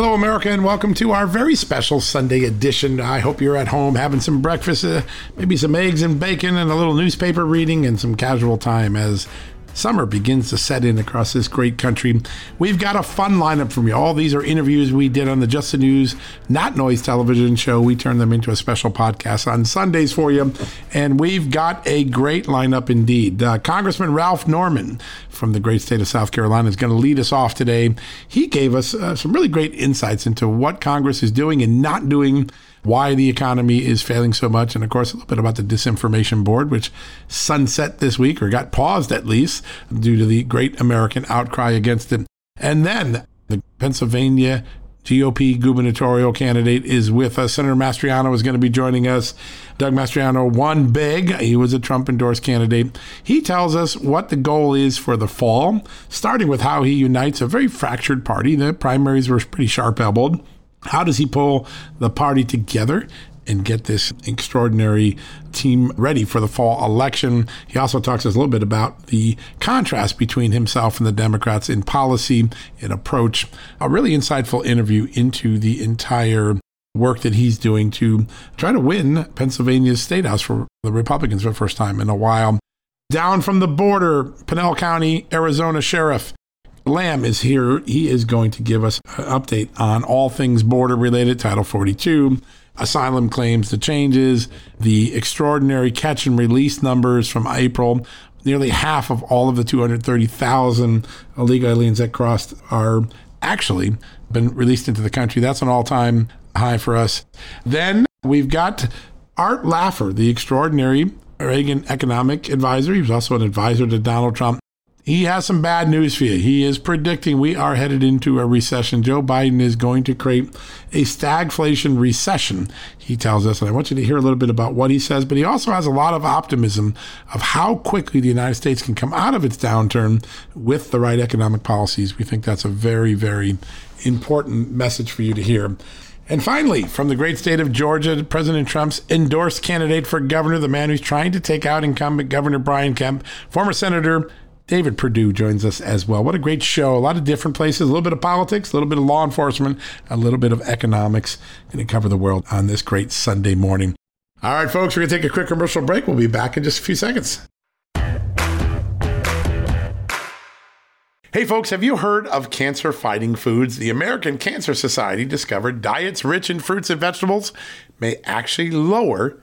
Hello, America, and welcome to our very special Sunday edition. I hope you're at home having some breakfast, uh, maybe some eggs and bacon, and a little newspaper reading, and some casual time as Summer begins to set in across this great country. We've got a fun lineup from you. All these are interviews we did on the Just the News, not Noise television show. We turn them into a special podcast on Sundays for you. And we've got a great lineup indeed. Uh, Congressman Ralph Norman from the great state of South Carolina is going to lead us off today. He gave us uh, some really great insights into what Congress is doing and not doing why the economy is failing so much, and of course, a little bit about the Disinformation Board, which sunset this week or got paused at least due to the great American outcry against it. And then the Pennsylvania GOP gubernatorial candidate is with us. Senator Mastriano is going to be joining us. Doug Mastriano won big. He was a Trump endorsed candidate. He tells us what the goal is for the fall, starting with how he unites a very fractured party. The primaries were pretty sharp elbowed. How does he pull the party together and get this extraordinary team ready for the fall election. He also talks a little bit about the contrast between himself and the Democrats in policy and approach. A really insightful interview into the entire work that he's doing to try to win Pennsylvania's state house for the Republicans for the first time in a while. Down from the border, Pinal County, Arizona Sheriff Lamb is here. He is going to give us an update on all things border related, Title 42, asylum claims, the changes, the extraordinary catch and release numbers from April. Nearly half of all of the 230,000 illegal aliens that crossed are actually been released into the country. That's an all time high for us. Then we've got Art Laffer, the extraordinary Reagan economic advisor. He was also an advisor to Donald Trump he has some bad news for you. He is predicting we are headed into a recession. Joe Biden is going to create a stagflation recession, he tells us. And I want you to hear a little bit about what he says, but he also has a lot of optimism of how quickly the United States can come out of its downturn with the right economic policies. We think that's a very, very important message for you to hear. And finally, from the great state of Georgia, President Trump's endorsed candidate for governor, the man who's trying to take out incumbent Governor Brian Kemp, former Senator David Perdue joins us as well. What a great show. A lot of different places, a little bit of politics, a little bit of law enforcement, a little bit of economics. Going to cover the world on this great Sunday morning. All right, folks, we're going to take a quick commercial break. We'll be back in just a few seconds. Hey, folks, have you heard of cancer fighting foods? The American Cancer Society discovered diets rich in fruits and vegetables may actually lower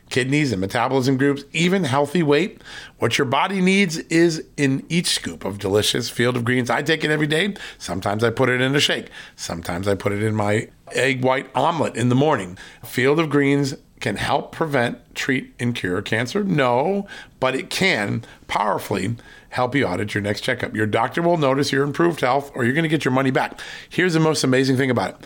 kidneys, and metabolism groups, even healthy weight. What your body needs is in each scoop of delicious field of greens. I take it every day. Sometimes I put it in a shake. Sometimes I put it in my egg white omelet in the morning. Field of greens can help prevent, treat, and cure cancer? No, but it can powerfully help you out at your next checkup. Your doctor will notice your improved health or you're going to get your money back. Here's the most amazing thing about it.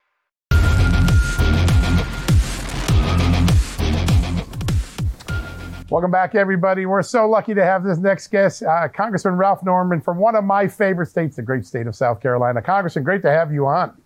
Welcome back, everybody. We're so lucky to have this next guest, uh, Congressman Ralph Norman from one of my favorite states, the great state of South Carolina. Congressman, great to have you on.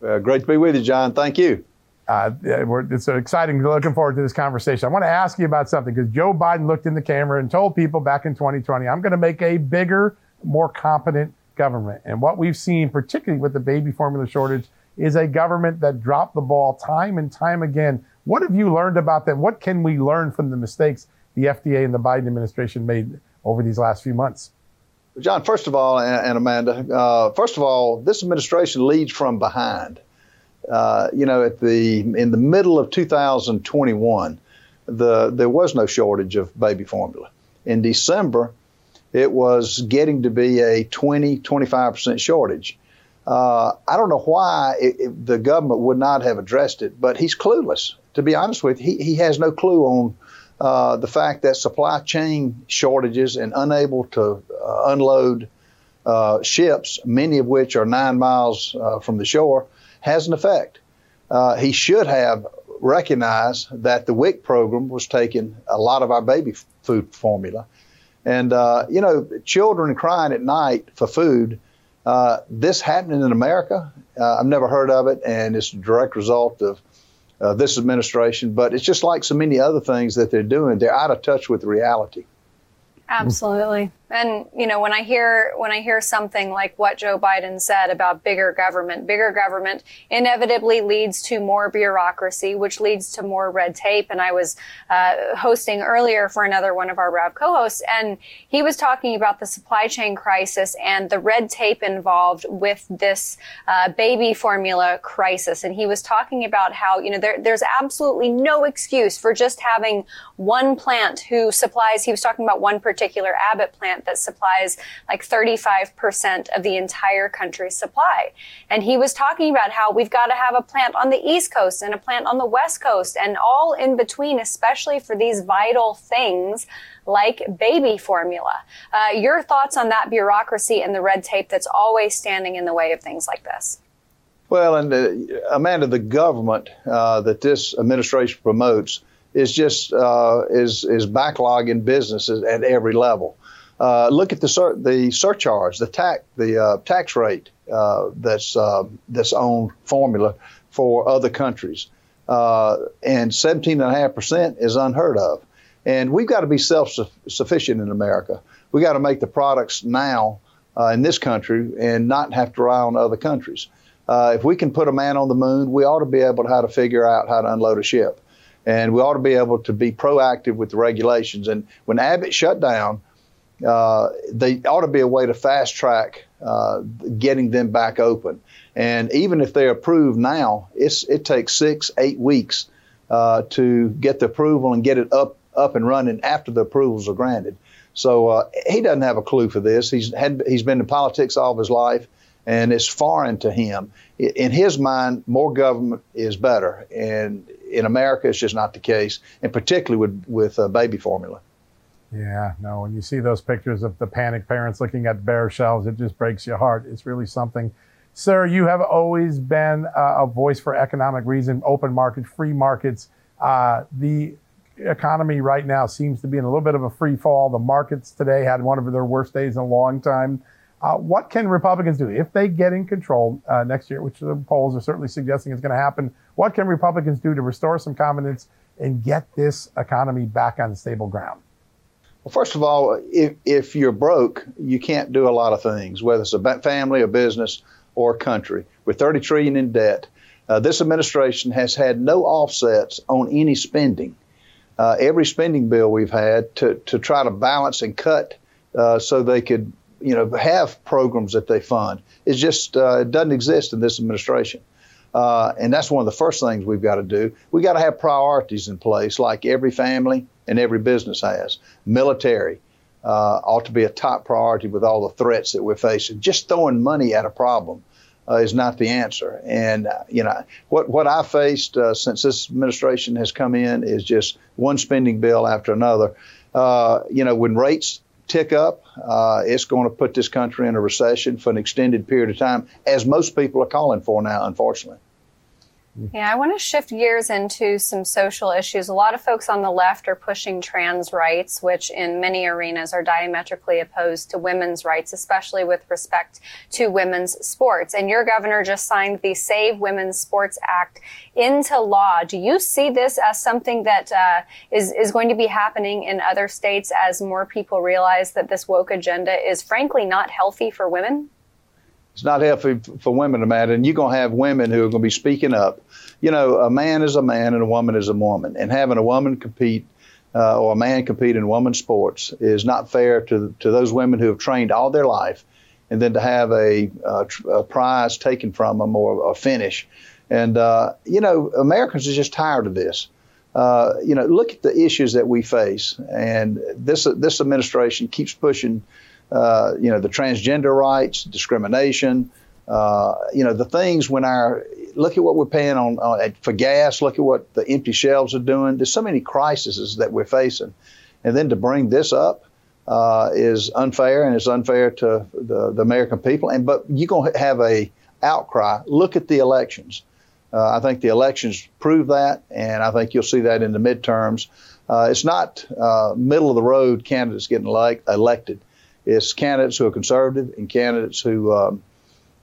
Uh, great to be with you, John. Thank you. Uh, it's exciting. Looking forward to this conversation. I want to ask you about something because Joe Biden looked in the camera and told people back in 2020, I'm going to make a bigger, more competent government. And what we've seen, particularly with the baby formula shortage, is a government that dropped the ball time and time again what have you learned about that? What can we learn from the mistakes the FDA and the Biden administration made over these last few months? John, first of all, and, Amanda, uh, first of all, this administration leads from behind. Uh, you know, at the in the middle of 2021, the there was no shortage of baby formula. In December, it was getting to be a 20, 25 percent shortage. Uh, I don't know why it, it, the government would not have addressed it, but he's clueless to be honest with you, he, he has no clue on uh, the fact that supply chain shortages and unable to uh, unload uh, ships, many of which are nine miles uh, from the shore, has an effect. Uh, he should have recognized that the WIC program was taking a lot of our baby food formula. And, uh, you know, children crying at night for food. this happening in America, I've never heard of it, and it's a direct result of uh, this administration, but it's just like so many other things that they're doing. They're out of touch with reality. Absolutely. And you know, when I hear when I hear something like what Joe Biden said about bigger government, bigger government inevitably leads to more bureaucracy, which leads to more red tape. And I was uh, hosting earlier for another one of our Rev co-hosts, and he was talking about the supply chain crisis and the red tape involved with this uh, baby formula crisis. And he was talking about how you know there, there's absolutely no excuse for just having one plant who supplies. He was talking about one particular Abbott plant plant that supplies like 35% of the entire country's supply. And he was talking about how we've got to have a plant on the East Coast and a plant on the West Coast and all in between, especially for these vital things like baby formula. Uh, your thoughts on that bureaucracy and the red tape that's always standing in the way of things like this? Well, and uh, Amanda, the government uh, that this administration promotes is just uh, is is backlogging businesses at every level. Uh, look at the sur- the surcharge, the tax the uh, tax rate uh, that's that's on formula for other countries, and 17.5 percent is unheard of. And we've got to be self sufficient in America. We got to make the products now in this country and not have to rely on other countries. Uh, if we can put a man on the moon, we ought to be able to how to figure out how to unload a ship, and we ought to be able to be proactive with the regulations. And when Abbott shut down, uh, they ought to be a way to fast track uh, getting them back open. And even if they're approved now, it takes six, eight weeks uh, to get the approval and get it up up and running after the approvals are granted. So uh, he doesn't have a clue for this. He's had he's been in politics all of his life and it's foreign to him. In his mind, more government is better, and in America, it's just not the case, and particularly with with uh, baby formula. Yeah, no. When you see those pictures of the panicked parents looking at bare shelves, it just breaks your heart. It's really something. Sir, you have always been uh, a voice for economic reason, open market, free markets. Uh, the economy right now seems to be in a little bit of a free fall. The markets today had one of their worst days in a long time. Uh, what can Republicans do if they get in control uh, next year, which the polls are certainly suggesting is going to happen? What can Republicans do to restore some confidence and get this economy back on stable ground? Well, first of all, if, if you're broke, you can't do a lot of things, whether it's a family, a business, or a country. With 30 trillion in debt, uh, this administration has had no offsets on any spending. Uh, every spending bill we've had to, to try to balance and cut uh, so they could you know, have programs that they fund. It just uh, it doesn't exist in this administration. Uh, and that's one of the first things we've got to do. We've got to have priorities in place, like every family and every business has. Military uh, ought to be a top priority with all the threats that we're facing. Just throwing money at a problem uh, is not the answer. And uh, you know what what I faced uh, since this administration has come in is just one spending bill after another. you know when rates tick up, uh, it's going to put this country in a recession for an extended period of time, as most people are calling for now, unfortunately. Yeah, I want to shift gears into some social issues. A lot of folks on the left are pushing trans rights, which in many arenas are diametrically opposed to women's rights, especially with respect to women's sports. And your governor just signed the Save Women's Sports Act into law. Do you see this as something that uh, is is going to be happening in other states as more people realize that this woke agenda is frankly not healthy for women? It's not healthy for women to matter, and you're going to have women who are going to be speaking up. You know, a man is a man and a woman is a woman, and having a woman compete uh, or a man compete in women's sports is not fair to to those women who have trained all their life, and then to have a, a, a prize taken from them or a finish. And uh, you know, Americans are just tired of this. Uh, you know, look at the issues that we face, and this this administration keeps pushing uh, you know, the transgender rights, discrimination, uh, you know, the things when our look at what we're paying on uh, for gas, look at what the empty shelves are doing. There's so many crises that we're facing, and then to bring this up uh, is unfair, and it's unfair to the, the American people. And but you're gonna have a outcry. Look at the elections. Uh, I think the elections prove that, and I think you'll see that in the midterms. Uh, it's not middle of the road candidates getting elect- elected. It's candidates who are conservative and candidates who um,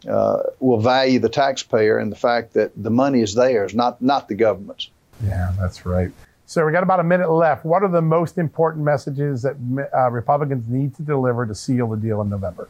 uh, will value the taxpayer and the fact that the money is theirs, not not the government's. Yeah, that's right. So we got about a minute left. What are the most important messages that uh, Republicans need to deliver to seal the deal in November?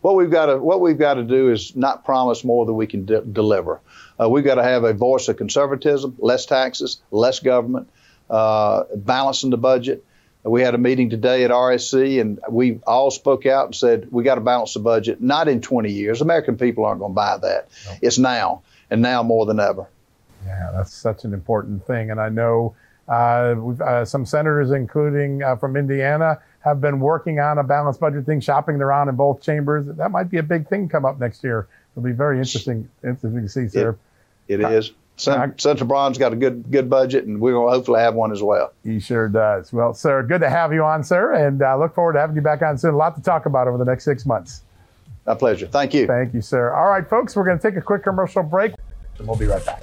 What we've got to what we've got to do is not promise more than we can de- deliver. Uh, we've got to have a voice of conservatism, less taxes, less government, uh, balancing the budget, we had a meeting today at RSC, and we all spoke out and said we got to balance the budget. Not in 20 years. American people aren't going to buy that. No. It's now, and now more than ever. Yeah, that's such an important thing. And I know uh, uh, some senators, including uh, from Indiana, have been working on a balanced budget thing, shopping around in both chambers. That might be a big thing come up next year. It'll be very interesting, interesting to see, sir. it, it is. Senator Braun's got a good good budget, and we're going to hopefully have one as well. He sure does. Well, sir, good to have you on, sir, and uh, look forward to having you back on soon. A lot to talk about over the next six months. My pleasure. Thank you. Thank you, sir. All right, folks, we're going to take a quick commercial break, and we'll be right back.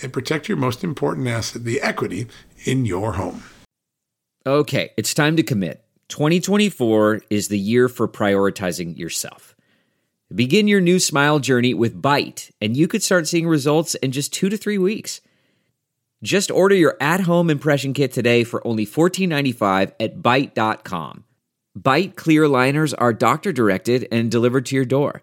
and protect your most important asset, the equity in your home. Okay, it's time to commit. 2024 is the year for prioritizing yourself. Begin your new smile journey with Byte, and you could start seeing results in just two to three weeks. Just order your at home impression kit today for only $14.95 at Byte.com. Byte clear aligners are doctor directed and delivered to your door.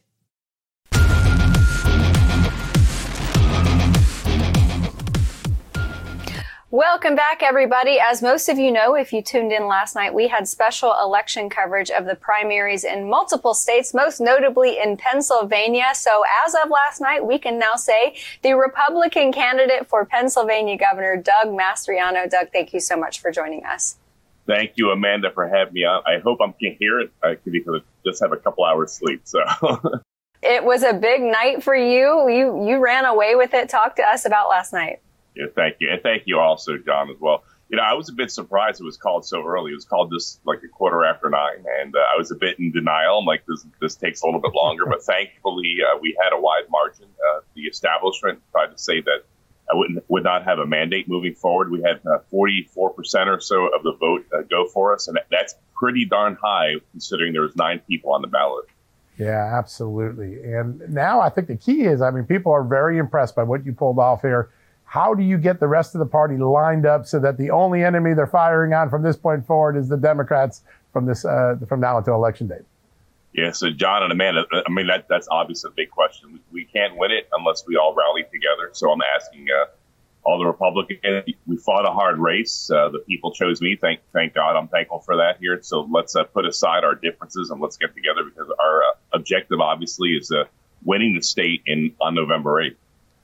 Welcome back, everybody. As most of you know, if you tuned in last night, we had special election coverage of the primaries in multiple states, most notably in Pennsylvania. So as of last night, we can now say the Republican candidate for Pennsylvania Governor, Doug Mastriano. Doug, thank you so much for joining us. Thank you, Amanda, for having me on. I hope I can hear it I because I just have a couple hours sleep. So. it was a big night for you. You you ran away with it. Talk to us about last night. Yeah, thank you. And thank you also, John, as well. You know, I was a bit surprised it was called so early. It was called just like a quarter after nine, and uh, I was a bit in denial. I'm like, this, this takes a little bit longer, but thankfully, uh, we had a wide margin. Uh, the establishment tried to say that I wouldn't would not have a mandate moving forward. We had 44 uh, percent or so of the vote uh, go for us, and that's pretty darn high considering there was nine people on the ballot. Yeah, absolutely. And now I think the key is, I mean, people are very impressed by what you pulled off here how do you get the rest of the party lined up so that the only enemy they're firing on from this point forward is the Democrats from this uh, from now until election day? Yeah, so John and Amanda, I mean that that's obviously a big question. We, we can't win it unless we all rally together. So I'm asking uh, all the Republicans. We fought a hard race. Uh, the people chose me. Thank thank God. I'm thankful for that here. So let's uh, put aside our differences and let's get together because our uh, objective obviously is uh, winning the state in on November 8th.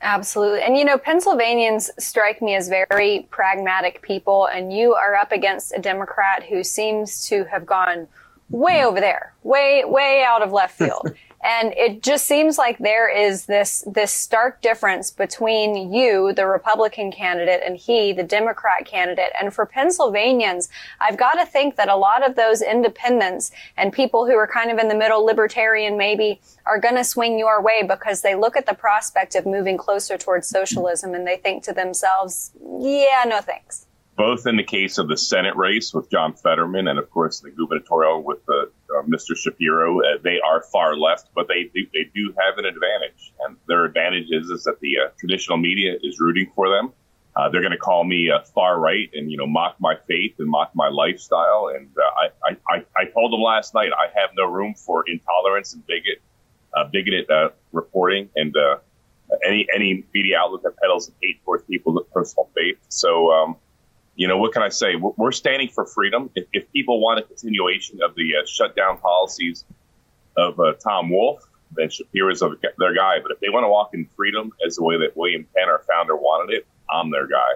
Absolutely. And you know, Pennsylvanians strike me as very pragmatic people, and you are up against a Democrat who seems to have gone way over there, way, way out of left field. And it just seems like there is this, this stark difference between you, the Republican candidate, and he, the Democrat candidate. And for Pennsylvanians, I've got to think that a lot of those independents and people who are kind of in the middle, libertarian maybe, are going to swing your way because they look at the prospect of moving closer towards socialism and they think to themselves, yeah, no thanks both in the case of the Senate race with John Fetterman and, of course, the gubernatorial with uh, uh, Mr. Shapiro. Uh, they are far left, but they do, they do have an advantage. And their advantage is, is that the uh, traditional media is rooting for them. Uh, they're going to call me far right and, you know, mock my faith and mock my lifestyle. And I, I, I told them last night I have no room for intolerance and bigot, bigoted reporting and any any media outlet that peddles hate towards people's personal faith. So, um, you know, what can I say? We're, we're standing for freedom. If, if, people want a continuation of the uh, shutdown policies of uh, Tom Wolf, then Shapiro is their guy. But if they want to walk in freedom as the way that William Penn, our founder, wanted it, I'm their guy.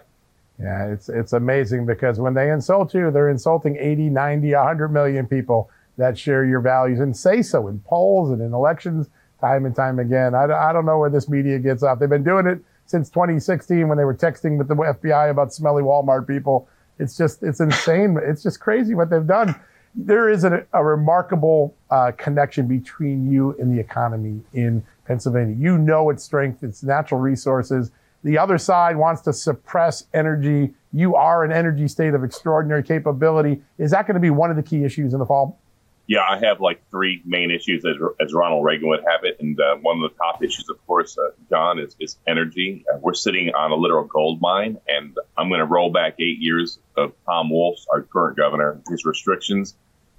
Yeah, it's it's amazing because when they insult you, they're insulting 80, 90, 100 million people that share your values and say so in polls and in elections time and time again. I, I don't know where this media gets off. They've been doing it since 2016 when they were texting with the FBI about smelly Walmart people. It's just, it's insane. it's just crazy what they've done. There is a, a remarkable uh, connection between you and the economy in Pennsylvania. You know its strength, its natural resources. The other side wants to suppress energy. You are an energy state of extraordinary capability. Is that going to be one of the key issues in the fall? Yeah, I have like three main issues as, as Ronald Reagan would have it. And uh, one of the top issues, of course, uh, John, is, is energy. Uh, we're sitting on a literal gold mine, and I'm going to roll back eight years of Tom Wolf's, our current governor, his restrictions.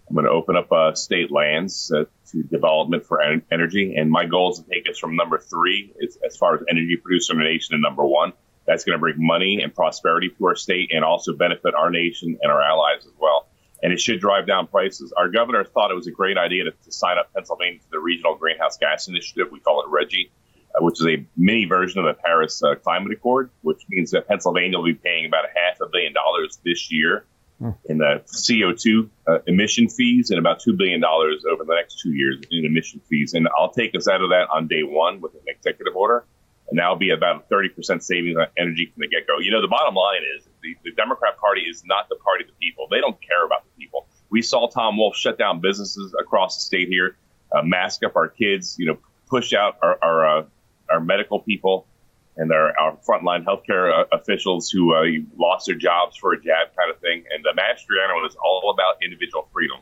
I'm going to open up uh, state lands uh, to development for en- energy. And my goal is to take us from number three as far as energy producer in the nation to number one. That's going to bring money and prosperity to our state and also benefit our nation and our allies as well and it should drive down prices. Our governor thought it was a great idea to, to sign up Pennsylvania to the Regional Greenhouse Gas Initiative. We call it RGGI, uh, which is a mini version of the Paris uh, Climate Accord, which means that Pennsylvania will be paying about a half a billion dollars this year hmm. in the CO2 uh, emission fees and about $2 billion over the next two years in emission fees. And I'll take us out of that on day one with an executive order. And that'll be about a 30% savings on energy from the get go. You know, the bottom line is the, the Democrat Party is not the party of the people. They don't care about the people. We saw Tom Wolf shut down businesses across the state here, uh, mask up our kids, you know, push out our our, uh, our medical people and our, our frontline healthcare uh, officials who uh, lost their jobs for a jab kind of thing. And the Mastriano is all about individual freedom.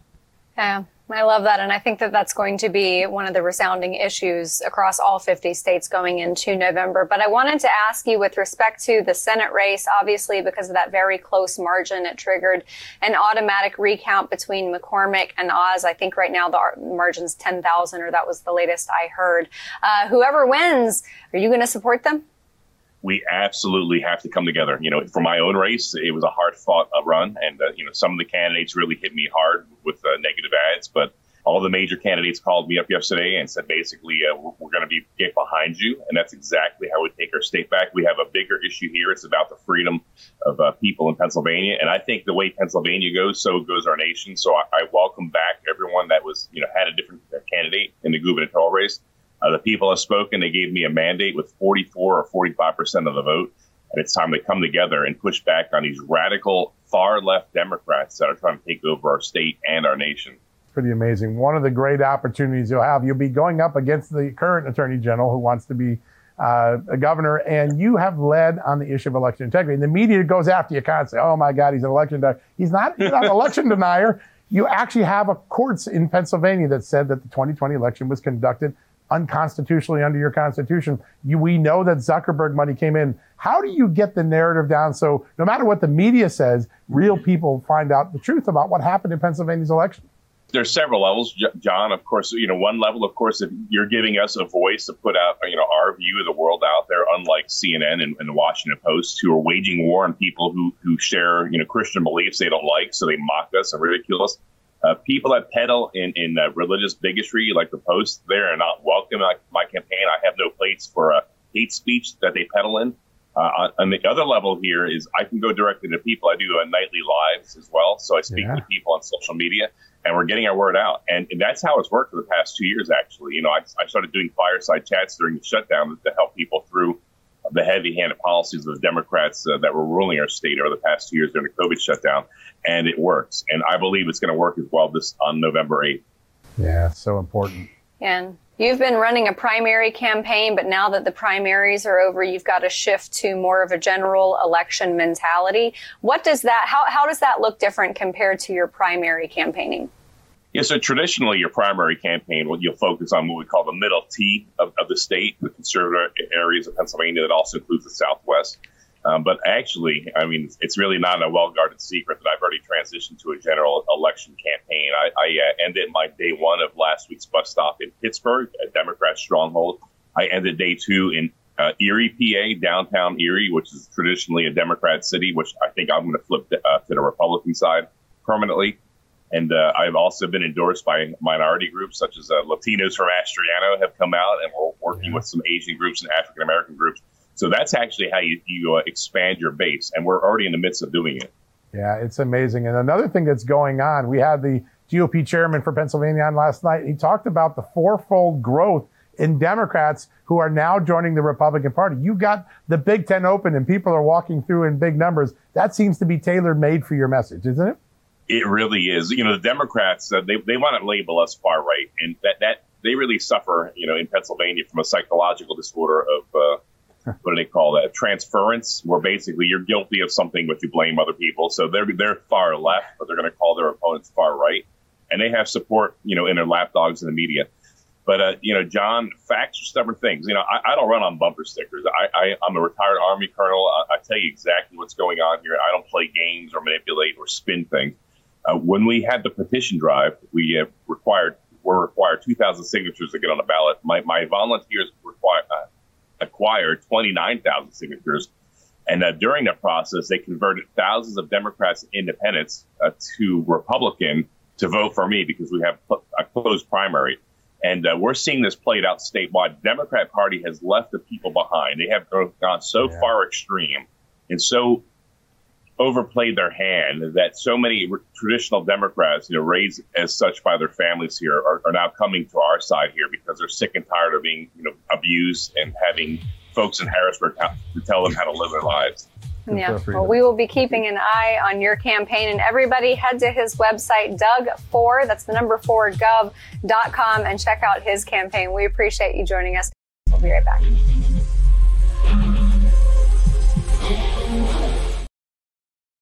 Yeah. I love that. And I think that that's going to be one of the resounding issues across all 50 states going into November. But I wanted to ask you with respect to the Senate race, obviously, because of that very close margin, it triggered an automatic recount between McCormick and Oz. I think right now the margin's 10,000, or that was the latest I heard. Uh, whoever wins, are you going to support them? We absolutely have to come together. You know, for my own race, it was a hard fought uh, run, and uh, you know, some of the candidates really hit me hard with uh, negative ads. But all the major candidates called me up yesterday and said, basically, uh, we're, we're going to be get behind you, and that's exactly how we take our state back. We have a bigger issue here. It's about the freedom of uh, people in Pennsylvania, and I think the way Pennsylvania goes, so goes our nation. So I, I welcome back everyone that was, you know, had a different uh, candidate in the gubernatorial race. Uh, the people have spoken. They gave me a mandate with 44 or 45 percent of the vote, and it's time to come together and push back on these radical far left Democrats that are trying to take over our state and our nation. Pretty amazing. One of the great opportunities you'll have, you'll be going up against the current Attorney General who wants to be uh, a governor, and you have led on the issue of election integrity. And the media goes after you constantly. Oh my God, he's an election denier. He's not, he's not an election denier. You actually have a courts in Pennsylvania that said that the 2020 election was conducted unconstitutionally under your constitution. You, we know that Zuckerberg money came in. How do you get the narrative down so no matter what the media says, real people find out the truth about what happened in Pennsylvania's election? There's several levels, John. Of course, you know one level. Of course, if you're giving us a voice to put out, you know, our view of the world out there, unlike CNN and, and the Washington Post, who are waging war on people who who share, you know, Christian beliefs they don't like, so they mock us and ridicule us. Uh, people that peddle in, in uh, religious bigotry, like the Post, there are not welcome in my, campaign. I have no place for uh, hate speech that they peddle in. Uh, on the other level here is I can go directly to people. I do uh, nightly lives as well, so I speak yeah. to people on social media, and we're getting our word out. And, and, that's how it's worked for the past two years. Actually, you know, I, I started doing fireside chats during the shutdown to help people the heavy-handed policies of the Democrats uh, that were ruling our state over the past two years during the COVID shutdown, and it works. And I believe it's going to work as well this on November 8th. Yeah, so important. And you've been running a primary campaign, but now that the primaries are over, you've got to shift to more of a general election mentality. What does that? How how does that look different compared to your primary campaigning? Yeah, so traditionally, your primary campaign, well, you'll focus on what we call the middle T of, of the state, the conservative areas of Pennsylvania that also includes the Southwest. Um, but actually, I mean, it's really not a well guarded secret that I've already transitioned to a general election campaign. I, I uh, ended my day one of last week's bus stop in Pittsburgh, a Democrat stronghold. I ended day two in uh, Erie, PA, downtown Erie, which is traditionally a Democrat city, which I think I'm going to flip uh, to the Republican side permanently. And uh, I've also been endorsed by minority groups such as uh, Latinos from Mastriano have come out, and we're working with some Asian groups and African American groups. So that's actually how you, you uh, expand your base, and we're already in the midst of doing it. Yeah, it's amazing. And another thing that's going on, we had the GOP chairman for Pennsylvania on last night. He talked about the fourfold growth in Democrats who are now joining the Republican Party. You got the Big Ten open and people are walking through in big numbers. That seems to be tailor made for your message, isn't it? It really is. You know, the Democrats, uh, they, they want to label us far right. And that, that they really suffer, you know, in Pennsylvania from a psychological disorder of, uh, what do they call that? Transference, where basically you're guilty of something, but you blame other people. So they're, they're far left, but they're going to call their opponents far right. And they have support, you know, in their lapdogs in the media. But uh, you know, John, facts are stubborn things. You know, I, I don't run on bumper stickers. I, I, am a retired Army colonel. I, I, tell you exactly what's going on here. I don't play games or manipulate or spin things. Uh, when we had the petition drive, we uh, required were required 2,000 signatures to get on the ballot. My, my volunteers required, uh, acquired 29,000 signatures. And uh, during that process, they converted thousands of Democrats and independents uh, to Republican to vote for me because we have a closed primary. And uh, we're seeing this played out statewide. The Democrat Party has left the people behind. They have gone so yeah. far extreme and so overplayed their hand that so many traditional Democrats, you know, raised as such by their families here, are, are, now coming to our side here because they're sick and tired of being, you know, abused and having folks in Harrisburg to tell them how to live their lives. Yeah. Well, we will be keeping an eye on your campaign. And everybody head to his website, Doug4, that's the number four, gov.com, and check out his campaign. We appreciate you joining us. We'll be right back.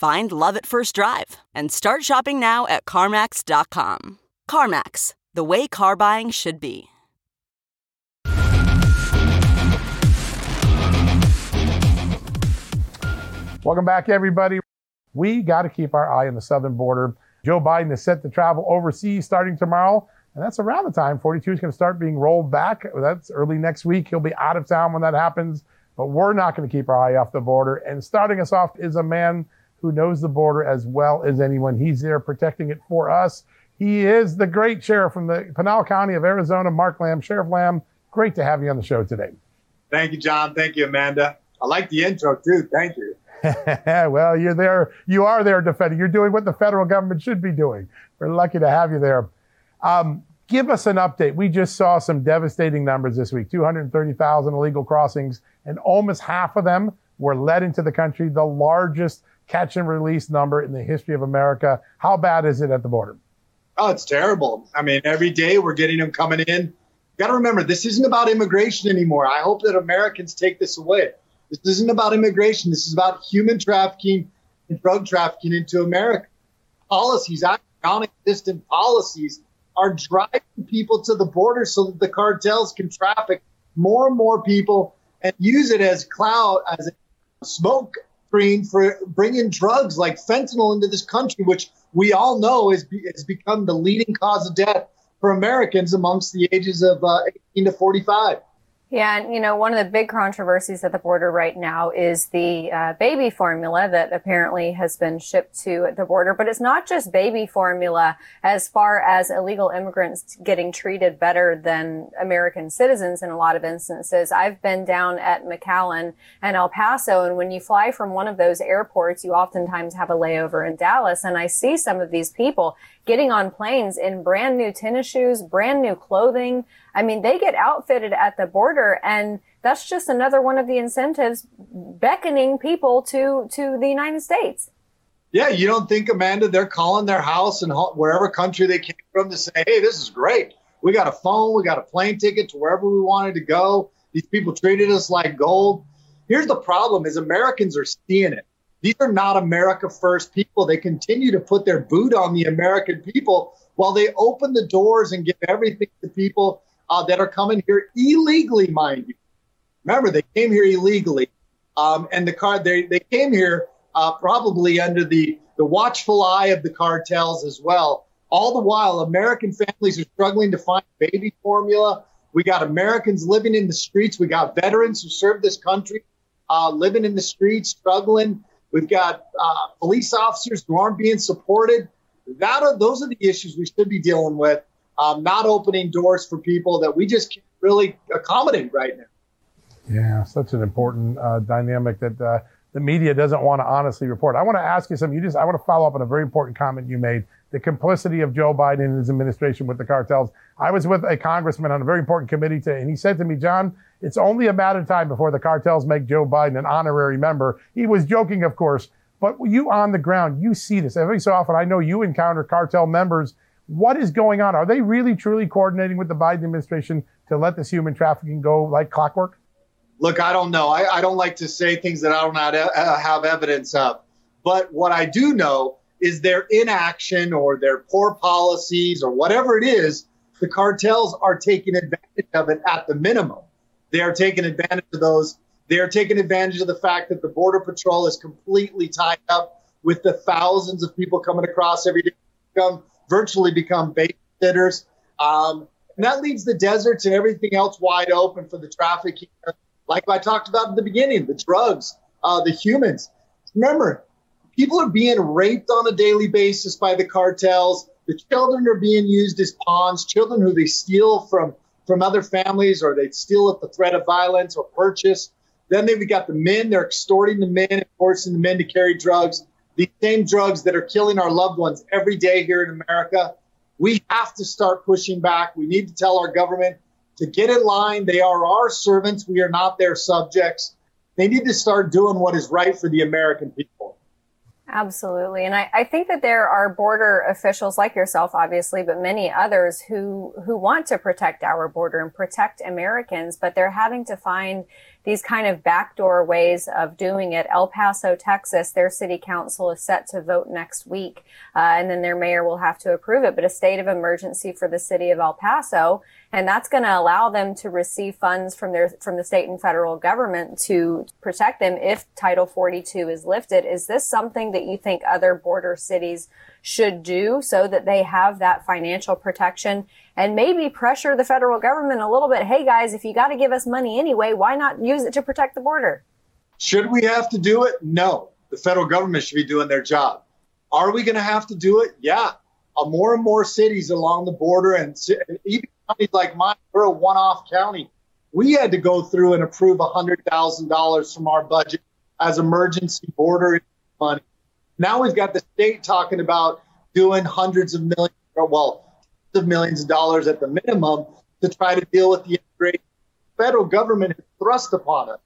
Find love at first drive and start shopping now at CarMax.com. CarMax, the way car buying should be. Welcome back, everybody. We got to keep our eye on the southern border. Joe Biden is set to travel overseas starting tomorrow, and that's around the time 42 is going to start being rolled back. That's early next week. He'll be out of town when that happens, but we're not going to keep our eye off the border. And starting us off is a man who knows the border as well as anyone. He's there protecting it for us. He is the great sheriff from the Pinal County of Arizona, Mark Lamb. Sheriff Lamb, great to have you on the show today. Thank you, John. Thank you, Amanda. I like the intro too. Thank you. well, you're there. You are there defending. You're doing what the federal government should be doing. We're lucky to have you there. Um, give us an update. We just saw some devastating numbers this week 230,000 illegal crossings, and almost half of them were led into the country, the largest catch and release number in the history of America. How bad is it at the border? Oh, it's terrible. I mean, every day we're getting them coming in. Got to remember, this isn't about immigration anymore. I hope that Americans take this away. This isn't about immigration. This is about human trafficking and drug trafficking into America. Policies, non-existent policies, are driving people to the border so that the cartels can traffic more and more people and use it as cloud, as a smoke screen for bringing drugs like fentanyl into this country, which we all know has, has become the leading cause of death for Americans amongst the ages of uh, 18 to 45. Yeah, and you know, one of the big controversies at the border right now is the uh, baby formula that apparently has been shipped to the border. But it's not just baby formula as far as illegal immigrants getting treated better than American citizens in a lot of instances. I've been down at McAllen and El Paso, and when you fly from one of those airports, you oftentimes have a layover in Dallas, and I see some of these people getting on planes in brand new tennis shoes, brand new clothing. I mean, they get outfitted at the border and that's just another one of the incentives beckoning people to, to the United States. Yeah, you don't think, Amanda, they're calling their house and wherever country they came from to say, hey, this is great. We got a phone, we got a plane ticket to wherever we wanted to go. These people treated us like gold. Here's the problem is Americans are seeing it. These are not America first people. They continue to put their boot on the American people while they open the doors and give everything to people uh, that are coming here illegally, mind you. Remember, they came here illegally. Um, and the car they, they came here uh, probably under the, the watchful eye of the cartels as well. All the while, American families are struggling to find baby formula. We got Americans living in the streets. We got veterans who served this country uh, living in the streets, struggling. We've got uh, police officers who aren't being supported. That are, those are the issues we should be dealing with, um, not opening doors for people that we just can't really accommodate right now. Yeah, such an important uh, dynamic that uh, the media doesn't want to honestly report. I want to ask you something. You just, I want to follow up on a very important comment you made: the complicity of Joe Biden and his administration with the cartels. I was with a congressman on a very important committee today, and he said to me, "John, it's only a matter of time before the cartels make Joe Biden an honorary member." He was joking, of course, but you on the ground, you see this every so often. I know you encounter cartel members. What is going on? Are they really truly coordinating with the Biden administration to let this human trafficking go like clockwork? Look, I don't know. I, I don't like to say things that I don't uh, have evidence of. But what I do know is their inaction or their poor policies or whatever it is, the cartels are taking advantage of it at the minimum. They are taking advantage of those. They are taking advantage of the fact that the Border Patrol is completely tied up with the thousands of people coming across every day, virtually become babysitters. Um, and that leaves the deserts and everything else wide open for the trafficking like I talked about in the beginning, the drugs, uh, the humans. Remember, people are being raped on a daily basis by the cartels. The children are being used as pawns, children who they steal from from other families or they steal at the threat of violence or purchase. Then they've got the men, they're extorting the men and forcing the men to carry drugs, these same drugs that are killing our loved ones every day here in America. We have to start pushing back. We need to tell our government to get in line. They are our servants. We are not their subjects. They need to start doing what is right for the American people. Absolutely. And I, I, think that there are border officials like yourself, obviously, but many others who, who want to protect our border and protect Americans, but they're having to find these kind of backdoor ways of doing it. El Paso, Texas, their city council is set to vote next week, uh, and then their mayor will have to approve it. But a state of emergency for the city of El Paso and that's going to allow them to receive funds from their from the state and federal government to protect them if Title 42 is lifted. Is this something that you think other border cities should do so that they have that financial protection and maybe pressure the federal government a little bit? Hey guys, if you got to give us money anyway, why not use it to protect the border? Should we have to do it? No. The federal government should be doing their job. Are we going to have to do it? Yeah. Uh, more and more cities along the border and, even counties like mine, we're a one-off county. We had to go through and approve $100,000 from our budget as emergency border money. Now we've got the state talking about doing hundreds of millions, well, of millions of dollars at the minimum to try to deal with the immigration. Federal government has thrust upon us.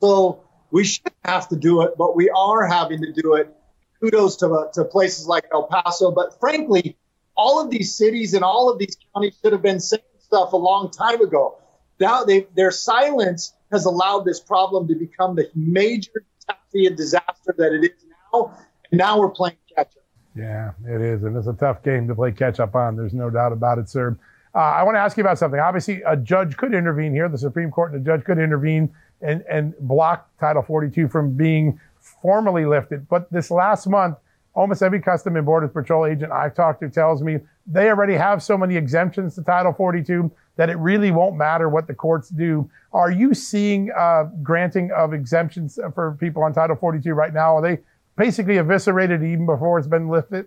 So we shouldn't have to do it, but we are having to do it. Kudos to, to places like El Paso, but frankly, all of these cities and all of these counties should have been saying stuff a long time ago. Now they, their silence has allowed this problem to become the major disaster that it is now. And now we're playing. Yeah, it is. And it's a tough game to play catch up on. There's no doubt about it, sir. Uh, I want to ask you about something. Obviously, a judge could intervene here. The Supreme Court and a judge could intervene and, and block Title 42 from being formally lifted. But this last month, almost every Custom and Border Patrol agent I've talked to tells me they already have so many exemptions to Title 42 that it really won't matter what the courts do. Are you seeing uh, granting of exemptions for people on Title 42 right now? Are they basically eviscerated even before it's been lifted?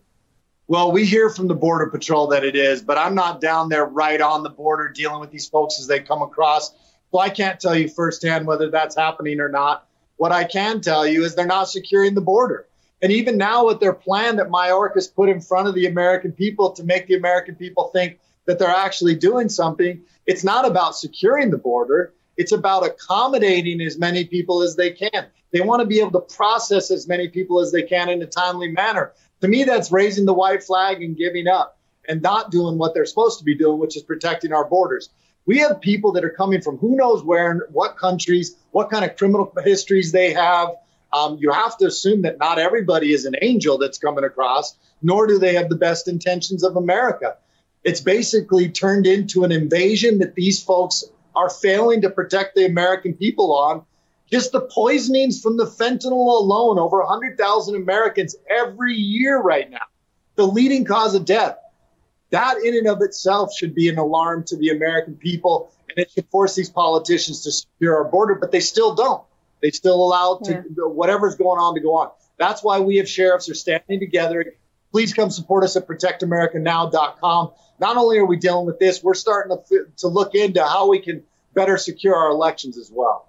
Well, we hear from the Border Patrol that it is, but I'm not down there right on the border dealing with these folks as they come across. So I can't tell you firsthand whether that's happening or not. What I can tell you is they're not securing the border. And even now, with their plan that Mayorkas put in front of the American people to make the American people think that they're actually doing something, it's not about securing the border. It's about accommodating as many people as they can. They want to be able to process as many people as they can in a timely manner. To me, that's raising the white flag and giving up and not doing what they're supposed to be doing, which is protecting our borders. We have people that are coming from who knows where and what countries, what kind of criminal histories they have. Um, you have to assume that not everybody is an angel that's coming across, nor do they have the best intentions of America. It's basically turned into an invasion that these folks are failing to protect the American people on. Just the poisonings from the fentanyl alone, over 100,000 Americans every year right now, the leading cause of death. That in and of itself should be an alarm to the American people, and it should force these politicians to secure our border, but they still don't. They still allow to, yeah. whatever's going on to go on. That's why we have sheriffs are standing together. Please come support us at protectamericanow.com. Not only are we dealing with this, we're starting to, to look into how we can better secure our elections as well.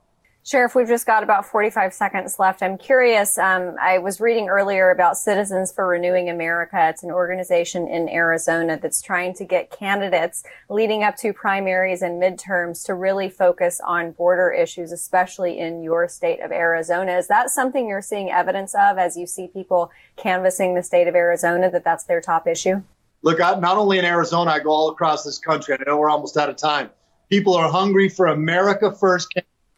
Sheriff, we've just got about 45 seconds left. I'm curious. Um, I was reading earlier about Citizens for Renewing America. It's an organization in Arizona that's trying to get candidates leading up to primaries and midterms to really focus on border issues, especially in your state of Arizona. Is that something you're seeing evidence of as you see people canvassing the state of Arizona that that's their top issue? Look, I, not only in Arizona, I go all across this country. I know we're almost out of time. People are hungry for America first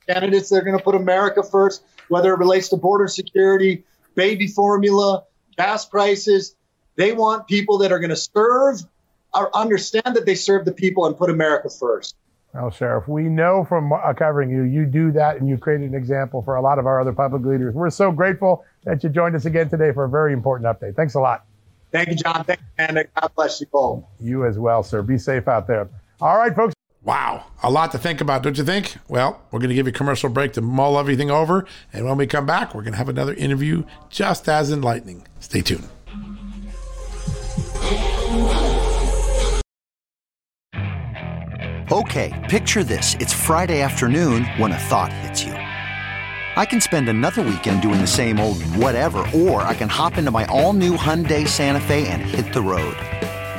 candidates that are going to put America first, whether it relates to border security, baby formula, gas prices. They want people that are going to serve or understand that they serve the people and put America first. Well, Sheriff, we know from uh, covering you, you do that and you created an example for a lot of our other public leaders. We're so grateful that you joined us again today for a very important update. Thanks a lot. Thank you, John. Thank you, and God bless you all. You as well, sir. Be safe out there. All right, folks. Wow, a lot to think about, don't you think? Well, we're going to give you a commercial break to mull everything over. And when we come back, we're going to have another interview just as enlightening. Stay tuned. Okay, picture this. It's Friday afternoon when a thought hits you. I can spend another weekend doing the same old whatever, or I can hop into my all new Hyundai Santa Fe and hit the road.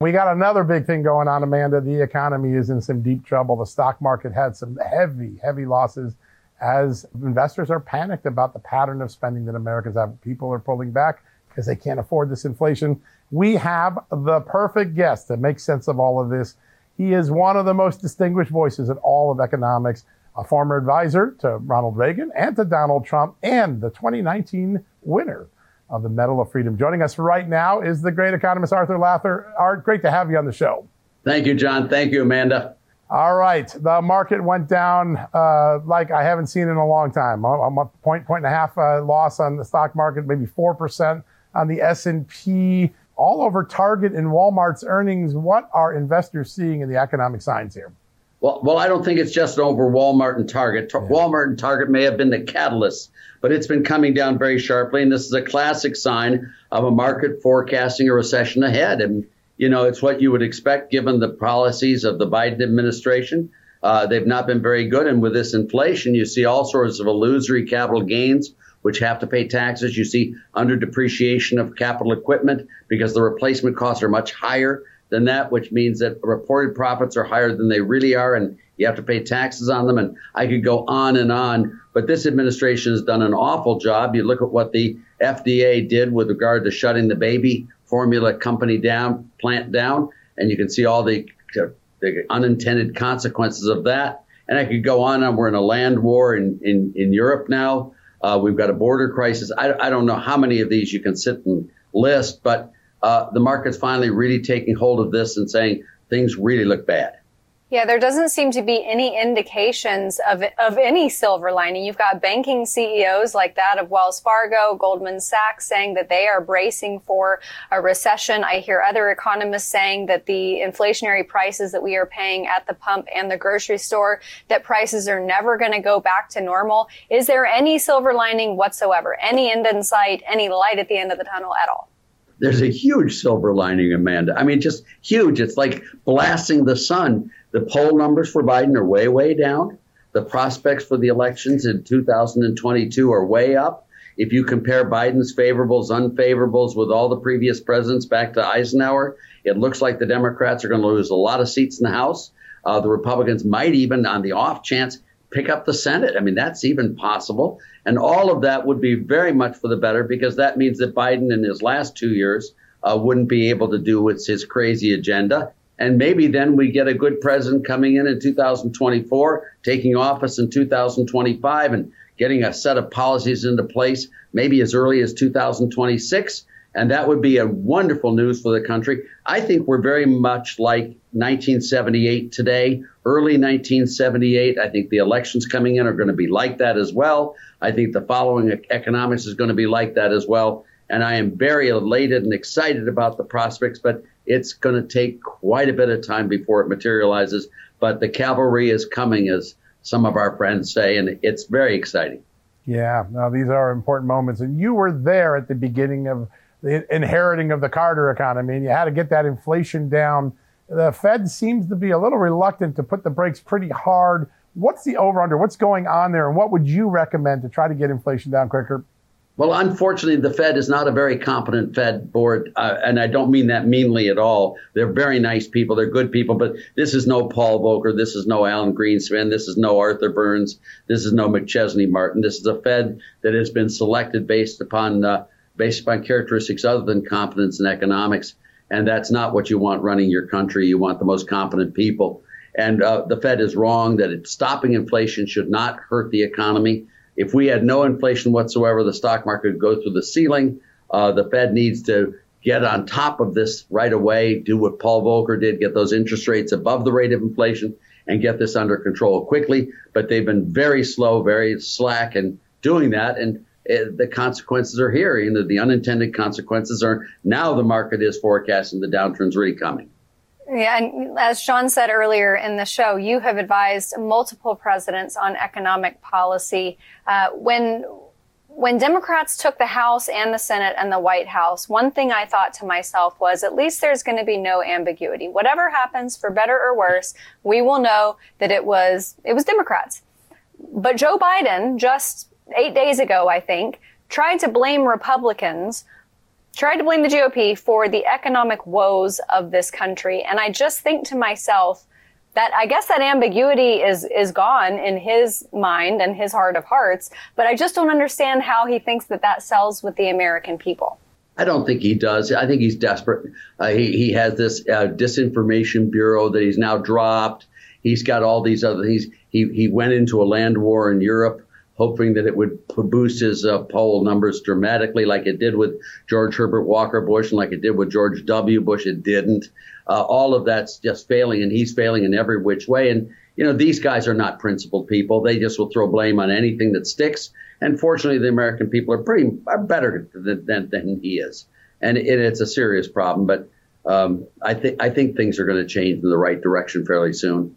We got another big thing going on, Amanda. The economy is in some deep trouble. The stock market had some heavy, heavy losses as investors are panicked about the pattern of spending that Americans have. People are pulling back because they can't afford this inflation. We have the perfect guest to make sense of all of this. He is one of the most distinguished voices in all of economics, a former advisor to Ronald Reagan and to Donald Trump, and the 2019 winner of the Medal of Freedom. Joining us right now is the great economist Arthur Laffer. Art, great to have you on the show. Thank you, John. Thank you, Amanda. All right. The market went down uh, like I haven't seen in a long time. I'm a point, point and a half uh, loss on the stock market, maybe 4% on the S&P, all over Target and Walmart's earnings. What are investors seeing in the economic signs here? Well, well, I don't think it's just over Walmart and Target. Walmart and Target may have been the catalyst, but it's been coming down very sharply, and this is a classic sign of a market forecasting a recession ahead. And you know, it's what you would expect given the policies of the Biden administration. Uh, they've not been very good, and with this inflation, you see all sorts of illusory capital gains, which have to pay taxes. You see under depreciation of capital equipment because the replacement costs are much higher than that, which means that reported profits are higher than they really are, and you have to pay taxes on them. And I could go on and on, but this administration has done an awful job. You look at what the FDA did with regard to shutting the baby formula company down, plant down, and you can see all the, the unintended consequences of that. And I could go on and we're in a land war in, in, in Europe now. Uh, we've got a border crisis. I, I don't know how many of these you can sit and list, but uh, the market's finally really taking hold of this and saying things really look bad. Yeah, there doesn't seem to be any indications of of any silver lining. You've got banking CEOs like that of Wells Fargo, Goldman Sachs saying that they are bracing for a recession. I hear other economists saying that the inflationary prices that we are paying at the pump and the grocery store that prices are never going to go back to normal. Is there any silver lining whatsoever? Any end in sight, any light at the end of the tunnel at all? There's a huge silver lining, Amanda. I mean, just huge. It's like blasting the sun the poll numbers for Biden are way, way down. The prospects for the elections in 2022 are way up. If you compare Biden's favorables, unfavorables with all the previous presidents back to Eisenhower, it looks like the Democrats are going to lose a lot of seats in the House. Uh, the Republicans might even, on the off chance, pick up the Senate. I mean, that's even possible. And all of that would be very much for the better because that means that Biden in his last two years uh, wouldn't be able to do what's his crazy agenda. And maybe then we get a good president coming in in 2024, taking office in 2025, and getting a set of policies into place maybe as early as 2026. And that would be a wonderful news for the country. I think we're very much like 1978 today, early 1978. I think the elections coming in are going to be like that as well. I think the following economics is going to be like that as well. And I am very elated and excited about the prospects. But it's going to take quite a bit of time before it materializes, but the cavalry is coming, as some of our friends say, and it's very exciting. Yeah, no, these are important moments. And you were there at the beginning of the inheriting of the Carter economy, and you had to get that inflation down. The Fed seems to be a little reluctant to put the brakes pretty hard. What's the over under? What's going on there? And what would you recommend to try to get inflation down quicker? Well, unfortunately, the Fed is not a very competent Fed board, uh, and I don't mean that meanly at all. They're very nice people, they're good people, but this is no Paul Volcker, this is no Alan Greenspan, this is no Arthur Burns, this is no McChesney Martin. This is a Fed that has been selected based upon uh, based upon characteristics other than competence in economics, and that's not what you want running your country. You want the most competent people, and uh, the Fed is wrong that it, stopping inflation should not hurt the economy. If we had no inflation whatsoever, the stock market would go through the ceiling. Uh, the Fed needs to get on top of this right away, do what Paul Volcker did, get those interest rates above the rate of inflation and get this under control quickly. But they've been very slow, very slack in doing that. And uh, the consequences are here. You know, the unintended consequences are now the market is forecasting the downturn's really coming. Yeah, and as Sean said earlier in the show, you have advised multiple presidents on economic policy. Uh, when when Democrats took the House and the Senate and the White House, one thing I thought to myself was at least there's going to be no ambiguity. Whatever happens, for better or worse, we will know that it was it was Democrats. But Joe Biden, just eight days ago, I think, tried to blame Republicans tried to blame the GOP for the economic woes of this country. And I just think to myself that I guess that ambiguity is, is gone in his mind and his heart of hearts. But I just don't understand how he thinks that that sells with the American people. I don't think he does. I think he's desperate. Uh, he, he has this uh, disinformation bureau that he's now dropped. He's got all these other. He's he he went into a land war in Europe hoping that it would boost his uh, poll numbers dramatically, like it did with George Herbert Walker Bush and like it did with George W. Bush. It didn't. Uh, all of that's just failing, and he's failing in every which way. And you know, these guys are not principled people. They just will throw blame on anything that sticks. And fortunately, the American people are pretty are better than, than, than he is, and it, it's a serious problem. But um, I think I think things are going to change in the right direction fairly soon.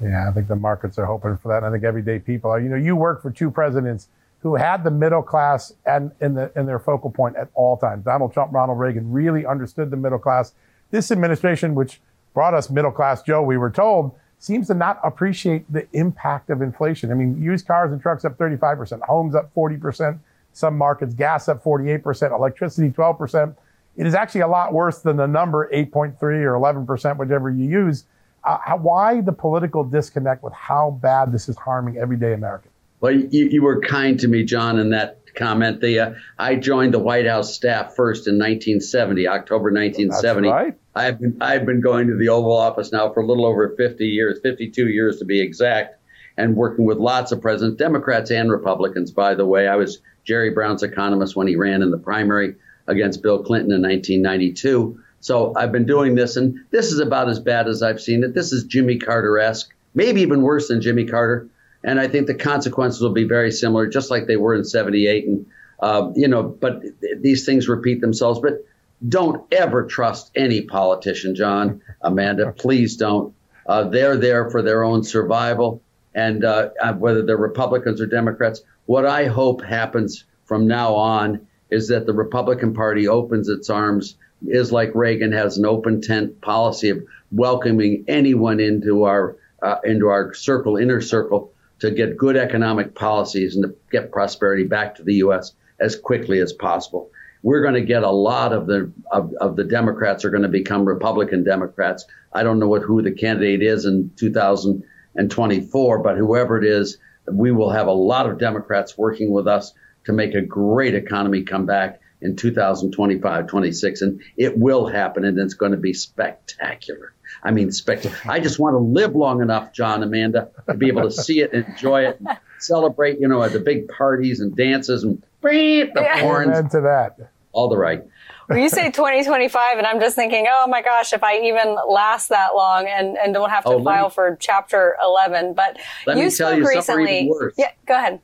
Yeah, I think the markets are hoping for that. I think everyday people are. You know, you work for two presidents who had the middle class and in the in their focal point at all times. Donald Trump, Ronald Reagan really understood the middle class. This administration, which brought us middle class Joe, we were told, seems to not appreciate the impact of inflation. I mean, used cars and trucks up 35%, homes up 40%, some markets, gas up 48%, electricity 12%. It is actually a lot worse than the number 8.3 or 11%, whichever you use uh, how, why the political disconnect with how bad this is harming everyday Americans? Well, you, you were kind to me, John, in that comment. The uh, I joined the White House staff first in 1970, October 1970. That's right. I've been I've been going to the Oval Office now for a little over 50 years, 52 years to be exact, and working with lots of presidents, Democrats and Republicans. By the way, I was Jerry Brown's economist when he ran in the primary against Bill Clinton in 1992. So I've been doing this, and this is about as bad as I've seen it. This is Jimmy Carter esque, maybe even worse than Jimmy Carter. And I think the consequences will be very similar, just like they were in 78. And, uh, you know, but these things repeat themselves. But don't ever trust any politician, John, Amanda. Please don't. Uh, they're there for their own survival. And uh, uh, whether they're Republicans or Democrats, what I hope happens from now on is that the Republican Party opens its arms, is like Reagan has an open tent policy of welcoming anyone into our uh, into our circle, inner circle, to get good economic policies and to get prosperity back to the U.S. as quickly as possible. We're going to get a lot of the of, of the Democrats are going to become Republican Democrats. I don't know what who the candidate is in 2024, but whoever it is, we will have a lot of Democrats working with us to make a great economy come back in 2025, 26, and it will happen, and it's going to be spectacular. I mean, spectacular. I just want to live long enough, John, Amanda, to be able to see it, enjoy it, and celebrate. You know, at the big parties and dances and the yeah. horns. Amen to that. All the right. well, you say 2025, and I'm just thinking, oh my gosh, if I even last that long and, and don't have to oh, file me, for Chapter 11. But you spoke you, recently. Yeah, go ahead.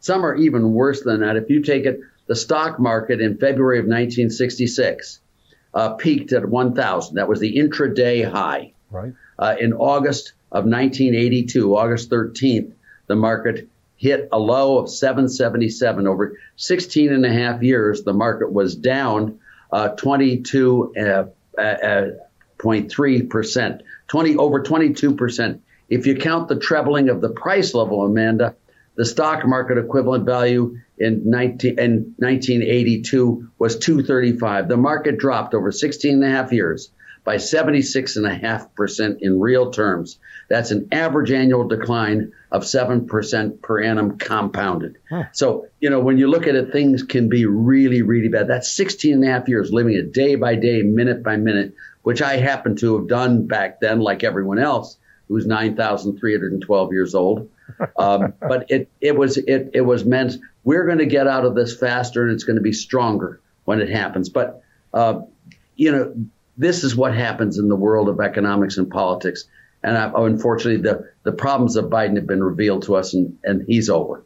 Some are even worse than that. If you take it, the stock market in February of 1966 uh, peaked at 1,000. That was the intraday high. Right. Uh, in August of 1982, August 13th, the market hit a low of 777. Over 16 and a half years, the market was down uh, 22.3 uh, uh, percent, 20 over 22 percent. If you count the trebling of the price level, Amanda, the stock market equivalent value in, 19, in 1982 was 235. The market dropped over 16 and a half years by 76.5% in real terms. That's an average annual decline of 7% per annum compounded. Huh. So, you know, when you look at it, things can be really, really bad. That's 16 and a half years living it day by day, minute by minute, which I happen to have done back then, like everyone else who's 9,312 years old. Um, but it, it was it, it was meant we're going to get out of this faster and it's going to be stronger when it happens. But uh, you know, this is what happens in the world of economics and politics. And I, unfortunately, the the problems of Biden have been revealed to us, and, and he's over.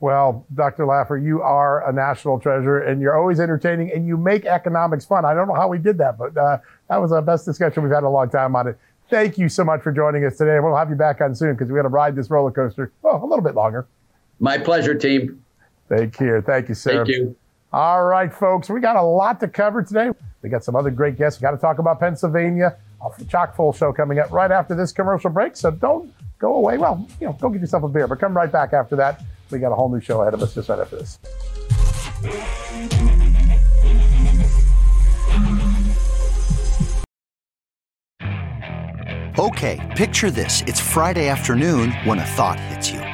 Well, Dr. Laffer, you are a national treasure, and you're always entertaining, and you make economics fun. I don't know how we did that, but uh, that was the best discussion we've had in a long time on it thank you so much for joining us today. We'll have you back on soon because we're going to ride this roller coaster well, a little bit longer. My pleasure, team. Thank you. Thank you, sir. Thank you. All right, folks, we got a lot to cover today. We got some other great guests. We got to talk about Pennsylvania. A chock full show coming up right after this commercial break. So don't go away. Well, you know, go get yourself a beer, but come right back after that. We got a whole new show ahead of us just right after this. Okay, picture this. It's Friday afternoon when a thought hits you.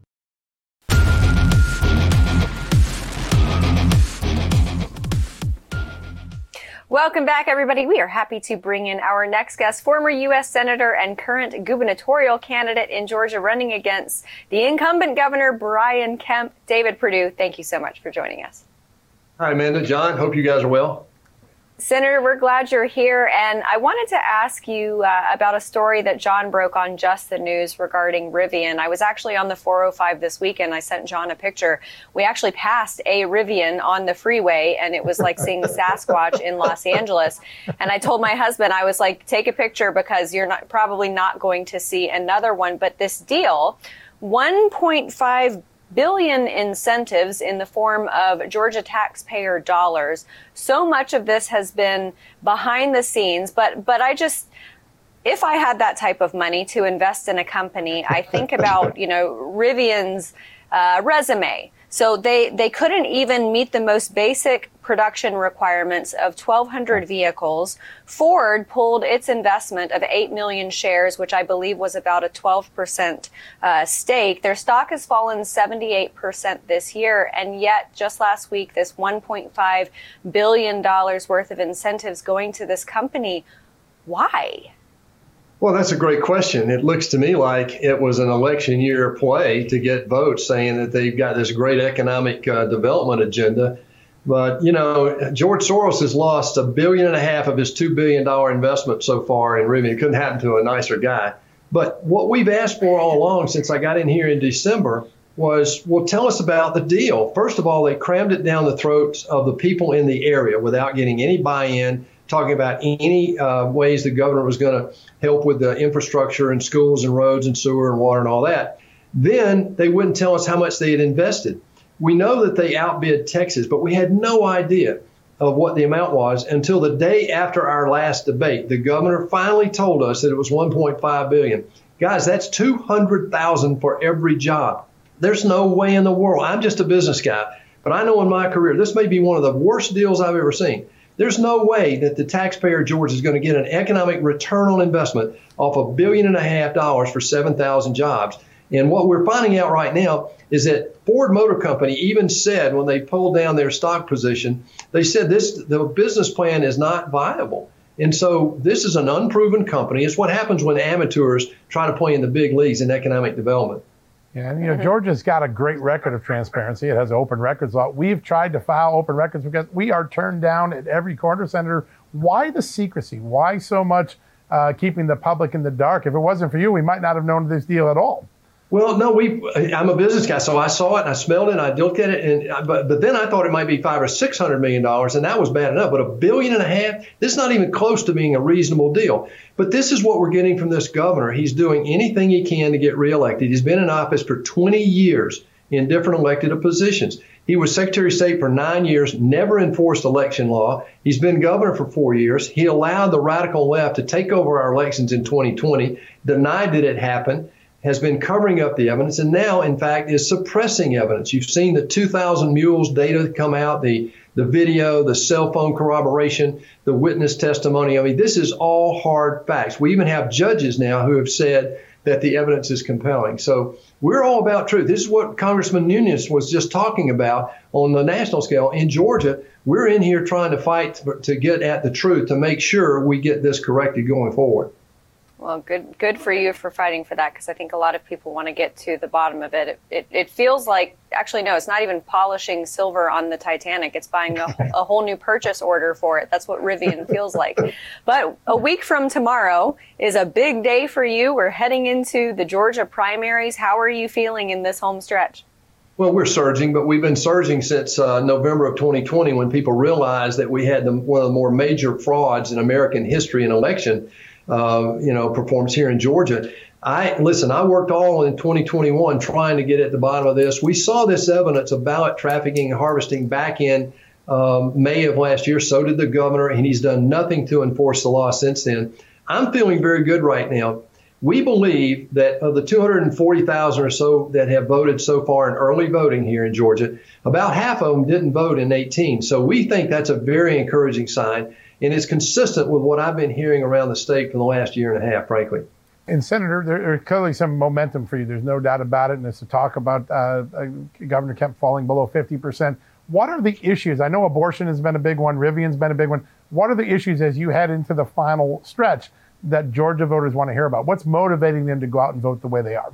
Welcome back, everybody. We are happy to bring in our next guest, former U.S. Senator and current gubernatorial candidate in Georgia running against the incumbent governor, Brian Kemp. David Perdue, thank you so much for joining us. Hi, Amanda, John. Hope you guys are well. Senator, we're glad you're here. And I wanted to ask you uh, about a story that John broke on Just the News regarding Rivian. I was actually on the 405 this weekend. I sent John a picture. We actually passed a Rivian on the freeway, and it was like seeing Sasquatch in Los Angeles. And I told my husband, I was like, take a picture because you're not probably not going to see another one. But this deal, 1.5 billion incentives in the form of Georgia taxpayer dollars. So much of this has been behind the scenes, but but I just if I had that type of money to invest in a company, I think about, you know, Rivian's uh, resume so they, they couldn't even meet the most basic production requirements of 1,200 vehicles. Ford pulled its investment of 8 million shares, which I believe was about a 12% uh, stake. Their stock has fallen 78% this year. And yet, just last week, this $1.5 billion worth of incentives going to this company. Why? Well, that's a great question. It looks to me like it was an election year play to get votes saying that they've got this great economic uh, development agenda. But, you know, George Soros has lost a billion and a half of his $2 billion investment so far in Rivian. It couldn't happen to a nicer guy. But what we've asked for all along since I got in here in December was, well, tell us about the deal. First of all, they crammed it down the throats of the people in the area without getting any buy in talking about any uh, ways the governor was going to help with the infrastructure and schools and roads and sewer and water and all that. Then they wouldn't tell us how much they had invested. We know that they outbid Texas, but we had no idea of what the amount was until the day after our last debate. The governor finally told us that it was 1.5 billion. Guys, that's 200,000 for every job. There's no way in the world. I'm just a business guy, but I know in my career this may be one of the worst deals I've ever seen. There's no way that the taxpayer George is going to get an economic return on investment off a billion and a half dollars for 7,000 jobs. And what we're finding out right now is that Ford Motor Company even said when they pulled down their stock position, they said this the business plan is not viable. And so this is an unproven company. It's what happens when amateurs try to play in the big leagues in economic development. Yeah, and you know. Georgia's got a great record of transparency. It has open records law. We've tried to file open records because we are turned down at every corner. Senator, why the secrecy? Why so much uh, keeping the public in the dark? If it wasn't for you, we might not have known this deal at all. Well, no, we. I'm a business guy, so I saw it and I smelled it and I looked at it, and but but then I thought it might be five or six hundred million dollars, and that was bad enough. But a billion and a half, this is not even close to being a reasonable deal. But this is what we're getting from this governor. He's doing anything he can to get reelected. He's been in office for 20 years in different elected positions. He was Secretary of State for nine years, never enforced election law. He's been governor for four years. He allowed the radical left to take over our elections in 2020, denied that it happened has been covering up the evidence and now, in fact, is suppressing evidence. You've seen the 2,000 mules data come out, the, the video, the cell phone corroboration, the witness testimony. I mean, this is all hard facts. We even have judges now who have said that the evidence is compelling. So we're all about truth. This is what Congressman Nunes was just talking about on the national scale. In Georgia, we're in here trying to fight to get at the truth to make sure we get this corrected going forward. Well, good good for you for fighting for that because I think a lot of people want to get to the bottom of it. It, it. it feels like actually no, it's not even polishing silver on the Titanic. It's buying a, a whole new purchase order for it. That's what Rivian feels like. But a week from tomorrow is a big day for you. We're heading into the Georgia primaries. How are you feeling in this home stretch? Well, we're surging, but we've been surging since uh, November of 2020 when people realized that we had the, one of the more major frauds in American history in election uh, you know, performs here in Georgia. I listen. I worked all in 2021 trying to get at the bottom of this. We saw this evidence of ballot trafficking and harvesting back in um, May of last year. So did the governor, and he's done nothing to enforce the law since then. I'm feeling very good right now. We believe that of the 240,000 or so that have voted so far in early voting here in Georgia, about half of them didn't vote in 18. So we think that's a very encouraging sign and it's consistent with what I've been hearing around the state for the last year and a half, frankly. And Senator, there, there's clearly some momentum for you. There's no doubt about it. And it's a talk about uh, uh, Governor Kemp falling below 50%. What are the issues? I know abortion has been a big one. Rivian's been a big one. What are the issues as you head into the final stretch that Georgia voters want to hear about? What's motivating them to go out and vote the way they are?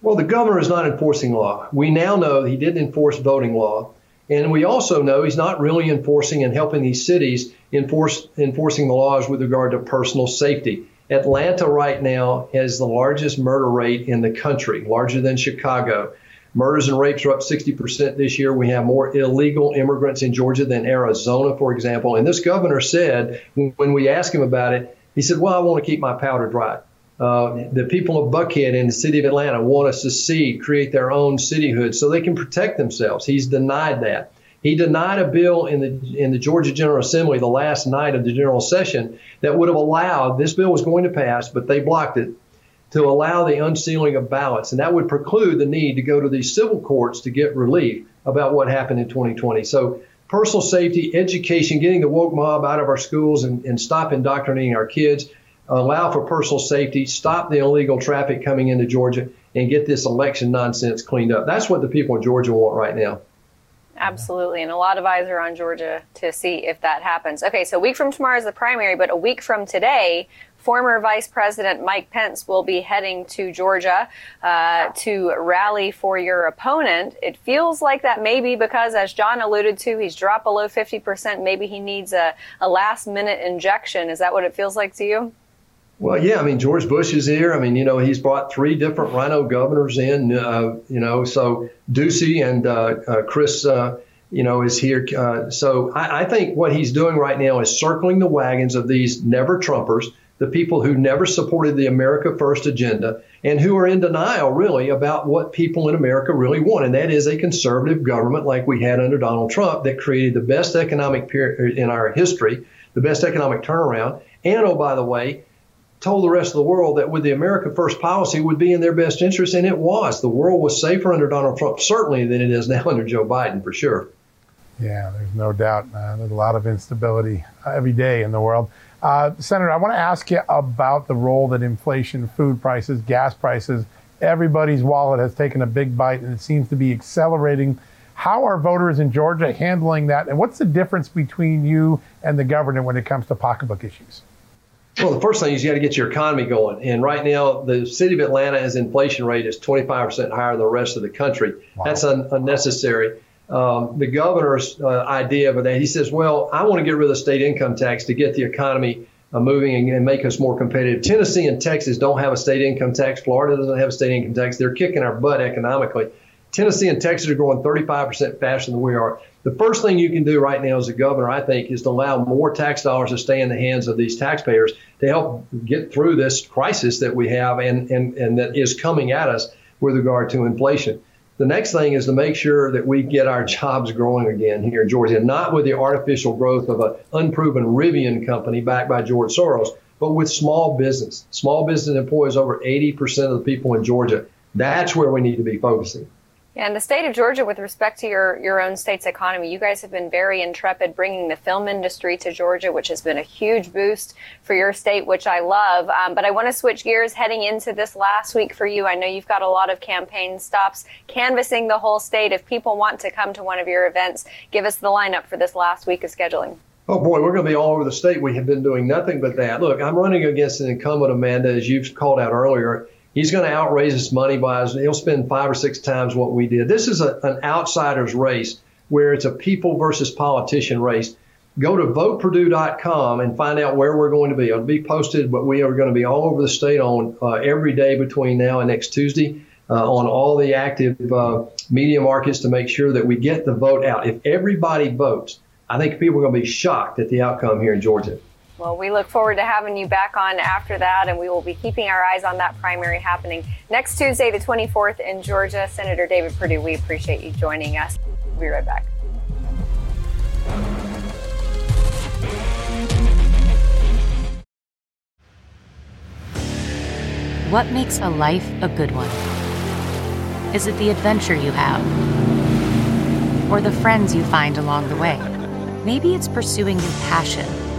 Well, the governor is not enforcing law. We now know he didn't enforce voting law. And we also know he's not really enforcing and helping these cities enforce enforcing the laws with regard to personal safety. Atlanta right now has the largest murder rate in the country, larger than Chicago. Murders and rapes are up 60% this year. We have more illegal immigrants in Georgia than Arizona, for example. And this governor said, when we asked him about it, he said, Well, I want to keep my powder dry. Uh, the people of Buckhead in the city of Atlanta want to see, create their own cityhood so they can protect themselves. He's denied that. He denied a bill in the in the Georgia General Assembly the last night of the general session that would have allowed this bill was going to pass, but they blocked it to allow the unsealing of ballots, and that would preclude the need to go to these civil courts to get relief about what happened in 2020. So. Personal safety, education, getting the woke mob out of our schools and, and stop indoctrinating our kids, allow for personal safety, stop the illegal traffic coming into Georgia, and get this election nonsense cleaned up. That's what the people of Georgia want right now. Absolutely. And a lot of eyes are on Georgia to see if that happens. Okay, so a week from tomorrow is the primary, but a week from today, former Vice President Mike Pence will be heading to Georgia uh, to rally for your opponent. It feels like that maybe because, as John alluded to, he's dropped below 50%. Maybe he needs a, a last minute injection. Is that what it feels like to you? Well, yeah, I mean George Bush is here. I mean, you know, he's brought three different RINO governors in. Uh, you know, so Ducey and uh, uh, Chris, uh, you know, is here. Uh, so I, I, think what he's doing right now is circling the wagons of these never Trumpers, the people who never supported the America First agenda, and who are in denial really about what people in America really want, and that is a conservative government like we had under Donald Trump that created the best economic period in our history, the best economic turnaround, and oh by the way told the rest of the world that with the America First policy would be in their best interest, and it was. The world was safer under Donald Trump, certainly, than it is now under Joe Biden, for sure. Yeah, there's no doubt. Uh, there's a lot of instability uh, every day in the world. Uh, Senator, I want to ask you about the role that inflation, food prices, gas prices, everybody's wallet has taken a big bite, and it seems to be accelerating. How are voters in Georgia handling that? And what's the difference between you and the governor when it comes to pocketbook issues? Well, the first thing is you got to get your economy going. And right now, the city of Atlanta's inflation rate is 25% higher than the rest of the country. Wow. That's un- unnecessary. Um, the governor's uh, idea of that, he says, well, I want to get rid of the state income tax to get the economy uh, moving and, and, make us more competitive. Tennessee and Texas don't have a state income tax. Florida doesn't have a state income tax. They're kicking our butt economically. Tennessee and Texas are growing 35% faster than we are. The first thing you can do right now as a governor, I think, is to allow more tax dollars to stay in the hands of these taxpayers to help get through this crisis that we have and, and, and that is coming at us with regard to inflation. The next thing is to make sure that we get our jobs growing again here in Georgia, not with the artificial growth of an unproven Rivian company backed by George Soros, but with small business. Small business employs over 80% of the people in Georgia. That's where we need to be focusing. Yeah, and the state of Georgia, with respect to your, your own state's economy, you guys have been very intrepid bringing the film industry to Georgia, which has been a huge boost for your state, which I love. Um, but I want to switch gears heading into this last week for you. I know you've got a lot of campaign stops canvassing the whole state. If people want to come to one of your events, give us the lineup for this last week of scheduling. Oh boy, we're going to be all over the state. We have been doing nothing but that. Look, I'm running against an incumbent, Amanda, as you've called out earlier He's going to outraise his money by he'll spend five or six times what we did. This is a, an outsider's race where it's a people versus politician race. Go to voteperdue.com and find out where we're going to be. It'll be posted, but we are going to be all over the state on uh, every day between now and next Tuesday. Uh, on all the active uh, media markets to make sure that we get the vote out. If everybody votes, I think people are going to be shocked at the outcome here in Georgia. Well, we look forward to having you back on after that, and we will be keeping our eyes on that primary happening next Tuesday, the 24th in Georgia. Senator David Perdue, we appreciate you joining us. We'll be right back. What makes a life a good one? Is it the adventure you have? Or the friends you find along the way? Maybe it's pursuing your passion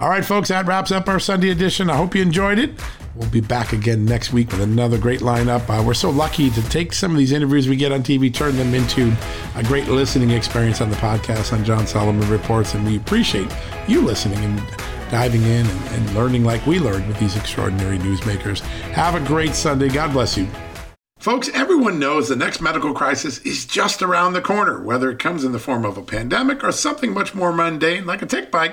All right, folks, that wraps up our Sunday edition. I hope you enjoyed it. We'll be back again next week with another great lineup. Uh, we're so lucky to take some of these interviews we get on TV, turn them into a great listening experience on the podcast on John Solomon Reports, and we appreciate you listening and diving in and, and learning like we learned with these extraordinary newsmakers. Have a great Sunday. God bless you. Folks, everyone knows the next medical crisis is just around the corner, whether it comes in the form of a pandemic or something much more mundane like a tick bite